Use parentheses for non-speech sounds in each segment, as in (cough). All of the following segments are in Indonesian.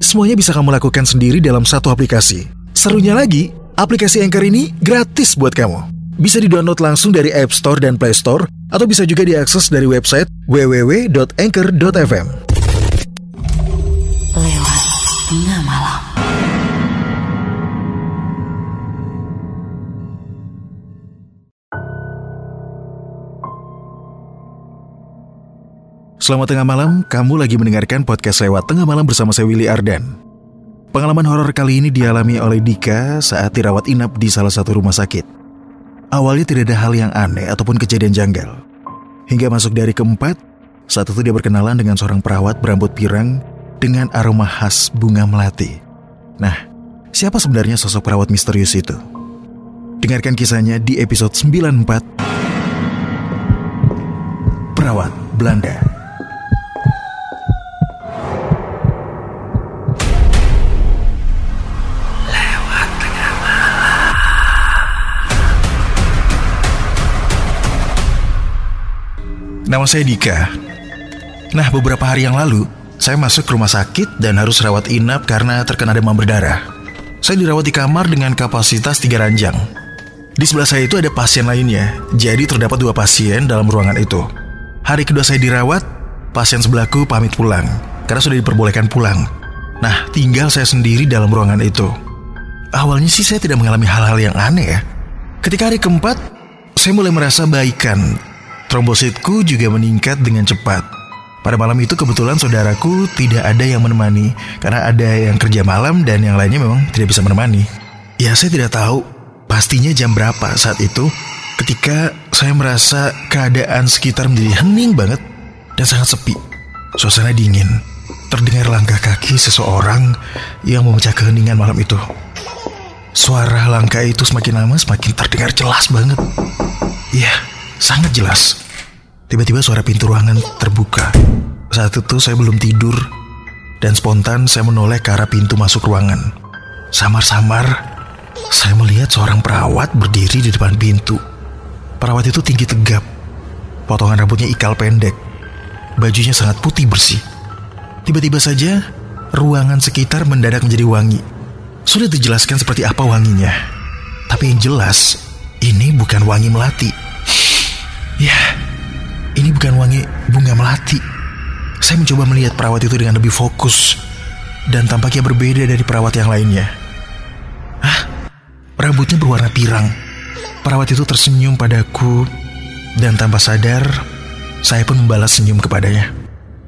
semuanya bisa kamu lakukan sendiri dalam satu aplikasi. Serunya lagi, aplikasi Anchor ini gratis buat kamu. Bisa di-download langsung dari App Store dan Play Store, atau bisa juga diakses dari website www.anchor.fm. Selamat tengah malam, kamu lagi mendengarkan podcast lewat tengah malam bersama saya Willy Ardan. Pengalaman horor kali ini dialami oleh Dika saat dirawat inap di salah satu rumah sakit. Awalnya tidak ada hal yang aneh ataupun kejadian janggal. Hingga masuk dari keempat, saat itu dia berkenalan dengan seorang perawat berambut pirang dengan aroma khas bunga melati. Nah, siapa sebenarnya sosok perawat misterius itu? Dengarkan kisahnya di episode 94 Perawat Belanda. Nama saya Dika. Nah, beberapa hari yang lalu, saya masuk ke rumah sakit dan harus rawat inap karena terkena demam berdarah. Saya dirawat di kamar dengan kapasitas tiga ranjang. Di sebelah saya itu ada pasien lainnya, jadi terdapat dua pasien dalam ruangan itu. Hari kedua saya dirawat, pasien sebelahku pamit pulang, karena sudah diperbolehkan pulang. Nah, tinggal saya sendiri dalam ruangan itu. Awalnya sih saya tidak mengalami hal-hal yang aneh ya. Ketika hari keempat, saya mulai merasa baikan. Trombositku juga meningkat dengan cepat. Pada malam itu kebetulan saudaraku tidak ada yang menemani karena ada yang kerja malam dan yang lainnya memang tidak bisa menemani. Ya saya tidak tahu pastinya jam berapa saat itu ketika saya merasa keadaan sekitar menjadi hening banget dan sangat sepi. Suasana dingin. Terdengar langkah kaki seseorang yang memecah keheningan malam itu. Suara langkah itu semakin lama semakin terdengar jelas banget. Iya, sangat jelas. Tiba-tiba suara pintu ruangan terbuka. Saat itu saya belum tidur dan spontan saya menoleh ke arah pintu masuk ruangan. Samar-samar saya melihat seorang perawat berdiri di depan pintu. Perawat itu tinggi tegap. Potongan rambutnya ikal pendek. Bajunya sangat putih bersih. Tiba-tiba saja ruangan sekitar mendadak menjadi wangi. Sudah dijelaskan seperti apa wanginya. Tapi yang jelas, ini bukan wangi melati. Ya, ini bukan wangi bunga melati. Saya mencoba melihat perawat itu dengan lebih fokus dan tampaknya berbeda dari perawat yang lainnya. Hah? Rambutnya berwarna pirang. Perawat itu tersenyum padaku dan tanpa sadar saya pun membalas senyum kepadanya.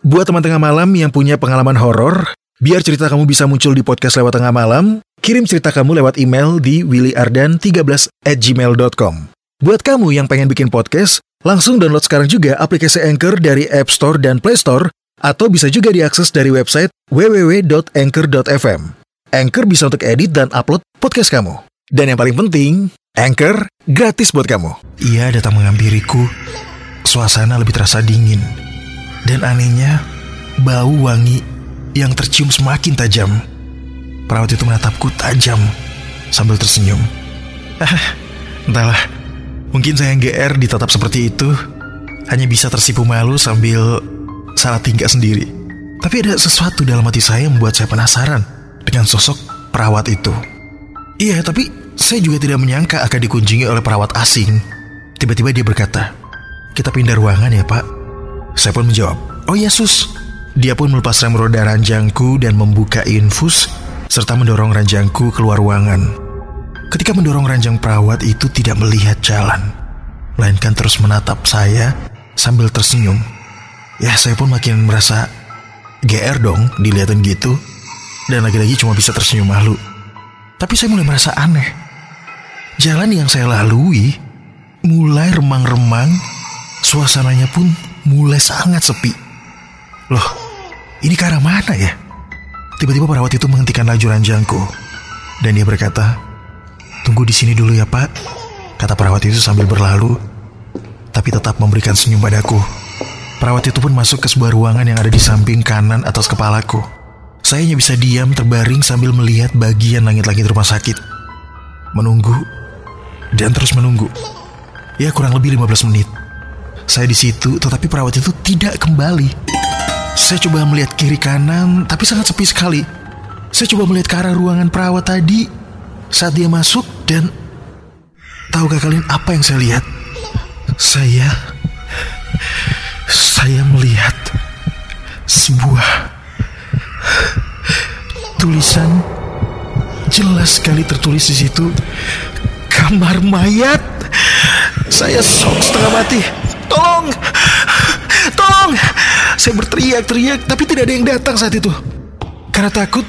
Buat teman tengah malam yang punya pengalaman horor, biar cerita kamu bisa muncul di podcast lewat tengah malam, kirim cerita kamu lewat email di willyardan13 at gmail.com. Buat kamu yang pengen bikin podcast, langsung download sekarang juga aplikasi Anchor dari App Store dan Play Store, atau bisa juga diakses dari website www.anchor.fm. Anchor bisa untuk edit dan upload podcast kamu. Dan yang paling penting, Anchor gratis buat kamu. Ia datang menghampiriku. Suasana lebih terasa dingin. Dan anehnya, bau wangi yang tercium semakin tajam. Perawat itu menatapku tajam sambil tersenyum. Ah, (laughs) entahlah. Mungkin saya yang GR ditatap seperti itu hanya bisa tersipu malu sambil salah tingkah sendiri. Tapi ada sesuatu dalam hati saya yang membuat saya penasaran dengan sosok perawat itu. Iya, tapi saya juga tidak menyangka akan dikunjungi oleh perawat asing. Tiba-tiba dia berkata, kita pindah ruangan ya pak. Saya pun menjawab, oh ya sus. Dia pun melepas rem roda ranjangku dan membuka infus serta mendorong ranjangku keluar ruangan. Ketika mendorong ranjang perawat itu tidak melihat jalan, melainkan terus menatap saya sambil tersenyum. Ya saya pun makin merasa GR dong dilihatin gitu dan lagi-lagi cuma bisa tersenyum malu. Tapi saya mulai merasa aneh. Jalan yang saya lalui mulai remang-remang, suasananya pun mulai sangat sepi. Loh, ini ke arah mana ya? Tiba-tiba perawat itu menghentikan laju ranjangku. Dan dia berkata, Tunggu di sini dulu ya pak, kata perawat itu sambil berlalu, tapi tetap memberikan senyum padaku. Perawat itu pun masuk ke sebuah ruangan yang ada di samping kanan atas kepalaku. Saya hanya bisa diam terbaring sambil melihat bagian langit-langit rumah sakit. Menunggu dan terus menunggu. Ya kurang lebih 15 menit. Saya di situ, tetapi perawat itu tidak kembali. Saya coba melihat kiri kanan, tapi sangat sepi sekali. Saya coba melihat ke arah ruangan perawat tadi saat dia masuk dan tahukah kalian apa yang saya lihat? Saya saya melihat sebuah tulisan jelas sekali tertulis di situ kamar mayat. Saya sok setengah mati. Tolong! Tolong! Saya berteriak-teriak tapi tidak ada yang datang saat itu. Karena takut,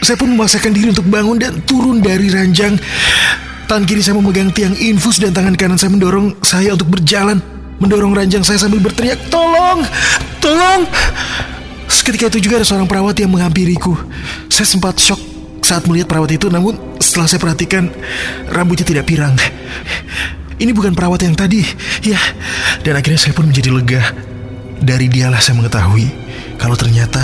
saya pun memaksakan diri untuk bangun dan turun dari ranjang. Tangan kiri saya memegang tiang infus dan tangan kanan saya mendorong saya untuk berjalan. Mendorong ranjang saya sambil berteriak, Tolong! Tolong! Seketika itu juga ada seorang perawat yang menghampiriku. Saya sempat shock saat melihat perawat itu, namun setelah saya perhatikan, rambutnya tidak pirang. Ini bukan perawat yang tadi, ya. Dan akhirnya saya pun menjadi lega. Dari dialah saya mengetahui kalau ternyata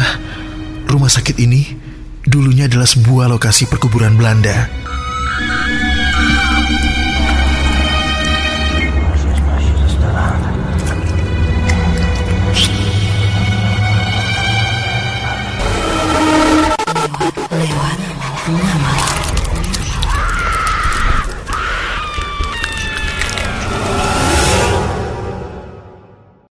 rumah sakit ini dulunya adalah sebuah lokasi perkuburan Belanda.